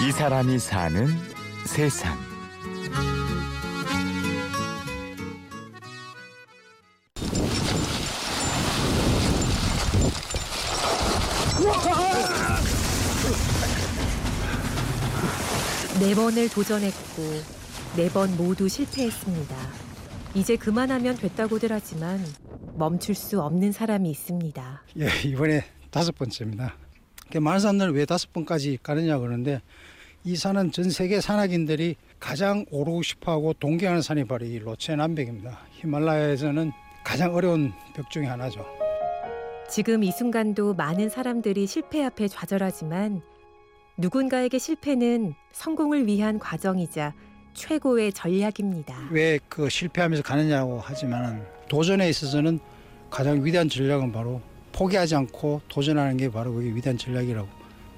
이 사람이 사는 세상. 네 번을 도전했고 네 번 모두 실패했습니다. 이제 그만하면 됐다고들 하지만 멈출 수 없는 사람이 있습니다. 예, 이번에 다섯 번째입니다. 많은 사람들은 왜 다섯 번까지 가느냐 그러는데 이 산은 전 세계 산악인들이 가장 오르고 싶어하고 동경하는 산이 바로 이 로체남백입니다. 히말라야에서는 가장 어려운 벽 중에 하나죠. 지금 이 순간도 많은 사람들이 실패 앞에 좌절하지만 누군가에게 실패는 성공을 위한 과정이자 최고의 전략입니다. 왜 그 실패하면서 가느냐고 하지만 도전에 있어서는 가장 위대한 전략은 바로 포기하지 않고 도전하는 게 바로 그게 위대한 전략이라고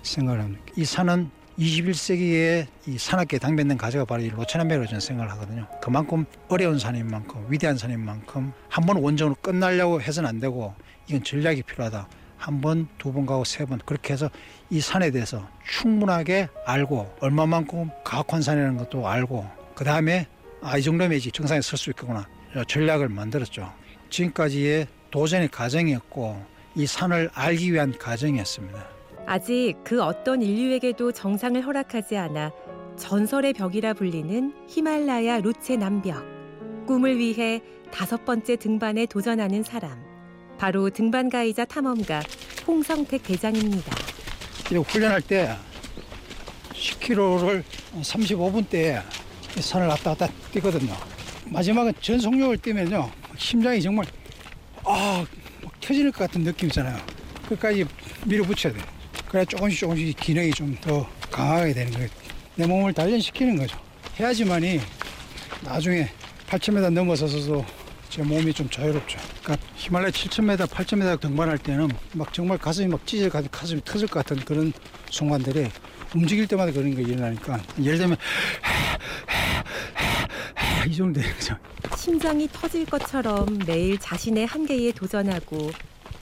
생각을 합니다. 이 산은 21세기에 이 산악계 당면된 가지가 바로 이 로체남백으로 저는 생각을 하거든요. 그만큼 어려운 산인 만큼 위대한 산인 만큼 한 번 원정으로 끝나려고 해서는 안 되고 이건 전략이 필요하다. 한 번, 두 번 가고 세 번 그렇게 해서 이 산에 대해서 충분하게 알고 얼마만큼 가혹한 산이라는 것도 알고 그 다음에 아 이 정도면 이제 정상에 설 수 있겠구나 전략을 만들었죠. 지금까지의 도전의 과정이었고 이 산을 알기 위한 과정이었습니다. 아직 그 어떤 인류에게도 정상을 허락하지 않아 전설의 벽이라 불리는 히말라야 루체 남벽. 꿈을 위해 다섯 번째 등반에 도전하는 사람. 바로 등반가이자 탐험가 홍성택 대장입니다. 훈련할 때 10km를 35분대에 산을 왔다 갔다 뛰거든요. 마지막은 전속력을 뛰면요. 심장이 정말 아, 터질 것 같은 느낌이잖아요. 끝까지 밀어붙여야 돼요. 그래 조금씩 조금씩 기능이 좀 더 강하게 되는 거예요. 내 몸을 단련시키는 거죠. 해야지만이 나중에 8,000m 넘어서서도 제 몸이 좀 자유롭죠. 그러니까 히말라야 7,000m, 8,000m 등반할 때는 막 정말 가슴이 막 찢어 가지고 가슴이 터질 것 같은 그런 순간들이 움직일 때마다 그런 게 일어나니까 예를 들면 이 정도 되는 거죠. 심장이 터질 것처럼 매일 자신의 한계에 도전하고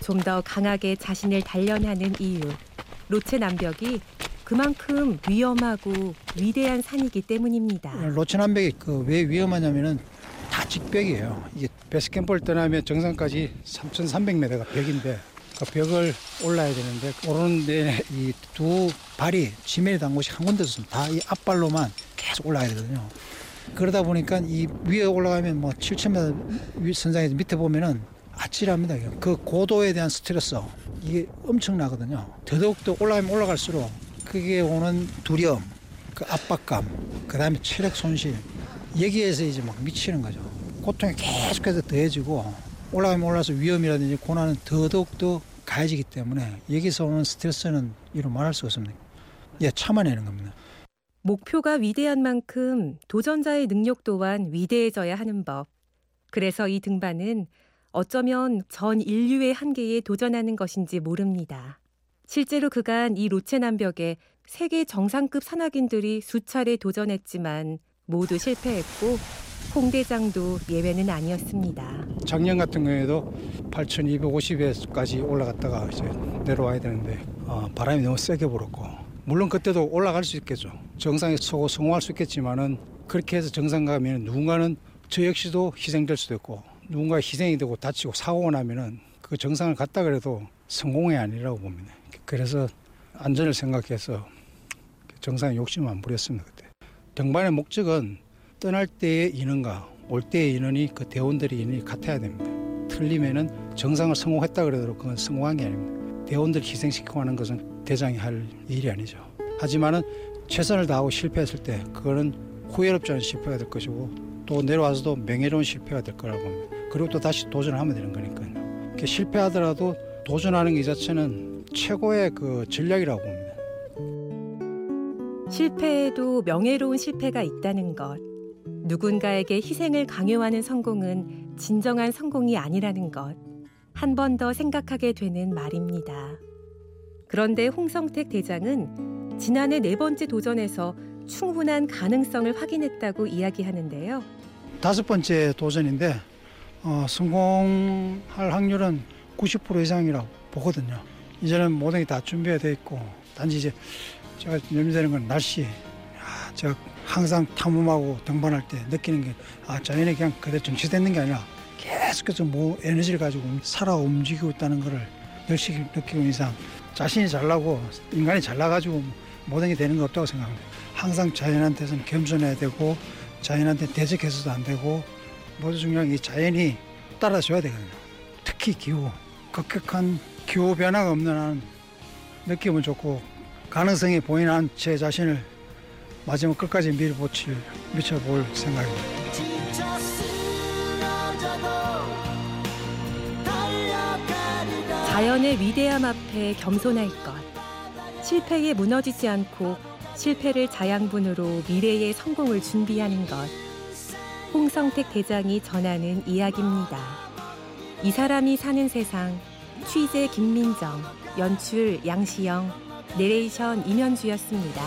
좀 더 강하게 자신을 단련하는 이유. 로체 남벽이 그만큼 위험하고 위대한 산이기 때문입니다. 로체 남벽이 그 왜 위험하냐면은 다 직벽이에요. 이게 베스캠프를 떠나면 정상까지 3,300m가 벽인데 그 벽을 올라야 되는데 오르는 데 이 두 발이 지면에 닿은 곳이 한 군데도 없습니다. 다이 앞발로만 계속 올라가야 되거든요. 그러다 보니까 이 위에 올라가면 뭐 7,000m 선상에서 밑에 보면은 아찔합니다. 그 고도에 대한 스트레스 이게 엄청나거든요. 더더욱더 올라가면 올라갈수록 그게 오는 두려움, 그 압박감, 그 다음에 체력 손실 여기에서 이제 막 미치는 거죠. 고통이 계속해서 더해지고 올라가면 올라서 위험이라든지 고난은 더더욱더 가해지기 때문에 여기서 오는 스트레스는 이루 말할 수 없습니다. 예, 참아내는 겁니다. 목표가 위대한 만큼 도전자의 능력 또한 위대해져야 하는 법. 그래서 이 등반은 어쩌면 전 인류의 한계에 도전하는 것인지 모릅니다. 실제로 그간 이 로체남벽에 세계 정상급 산악인들이 수차례 도전했지만 모두 실패했고 홍대장도 예외는 아니었습니다. 작년 같은 경우에도 8,250에까지 올라갔다가 이제 내려와야 되는데 어, 바람이 너무 세게 불었고 물론 그때도 올라갈 수 있겠죠. 정상에 서고 성공할 수 있겠지만은 그렇게 해서 정상 가면 누군가는 저 역시도 희생될 수도 있고 누군가 희생이 되고 다치고 사고가 나면은 그 정상을 갔다 그래도 성공이 아니라고 봅니다. 그래서 안전을 생각해서 정상에 욕심을 안 부렸습니다. 그때. 등반의 목적은 떠날 때의 인원과 올 때의 인원이 그 대원들의 인원이 같아야 됩니다. 틀리면은 정상을 성공했다 그러더라도 그건 성공한 게 아닙니다. 대원들 희생시키고 하는 것은 대장이 할 일이 아니죠. 하지만은 최선을 다하고 실패했을 때 그거는 후회롭지 않은 실패가 될 것이고 또 내려와서도 명예로운 실패가 될 거라고 봅니다. 그리고 또 다시 도전을 하면 되는 거니까요. 실패하더라도 도전하는 이 자체는 최고의 그 전략이라고 봅니다. 실패에도 명예로운 실패가 있다는 것. 누군가에게 희생을 강요하는 성공은 진정한 성공이 아니라는 것. 한 번 더 생각하게 되는 말입니다. 그런데 홍성택 대장은 지난해 네 번째 도전에서 충분한 가능성을 확인했다고 이야기하는데요. 다섯 번째 도전인데 어, 성공할 확률은 90% 이상이라고 보거든요. 이제는 모든 게 다 준비가 돼 있고 단지 이제 제가 염려되는 건 날씨. 아, 제가 항상 탐험하고 등반할 때 느끼는 게 아, 자연이 그냥 그대로 정치되는 게 아니라 계속해서 뭐 에너지를 가지고 살아 움직이고 있다는 것을 열심히 느끼고 이상 자신이 잘나고 인간이 잘나가지고 모든 게 되는 거 없다고 생각합니다. 항상 자연한테서는 겸손해야 되고 자연한테 대적해서도 안 되고 모두 중요한 게 자연이 따라줘야 되거든요. 특히 기후, 급격한 기후 변화가 없는 한 느낌은 좋고 가능성이 보이는 한 제 자신을 마지막 끝까지 밀어보칠, 미쳐볼 생각입니다. 자연의 위대함 앞에 겸손할 것. 실패에 무너지지 않고 실패를 자양분으로 미래의 성공을 준비하는 것. 홍성택 대장이 전하는 이야기입니다. 이 사람이 사는 세상. 취재 김민정, 연출 양시영, 내레이션 임현주였습니다.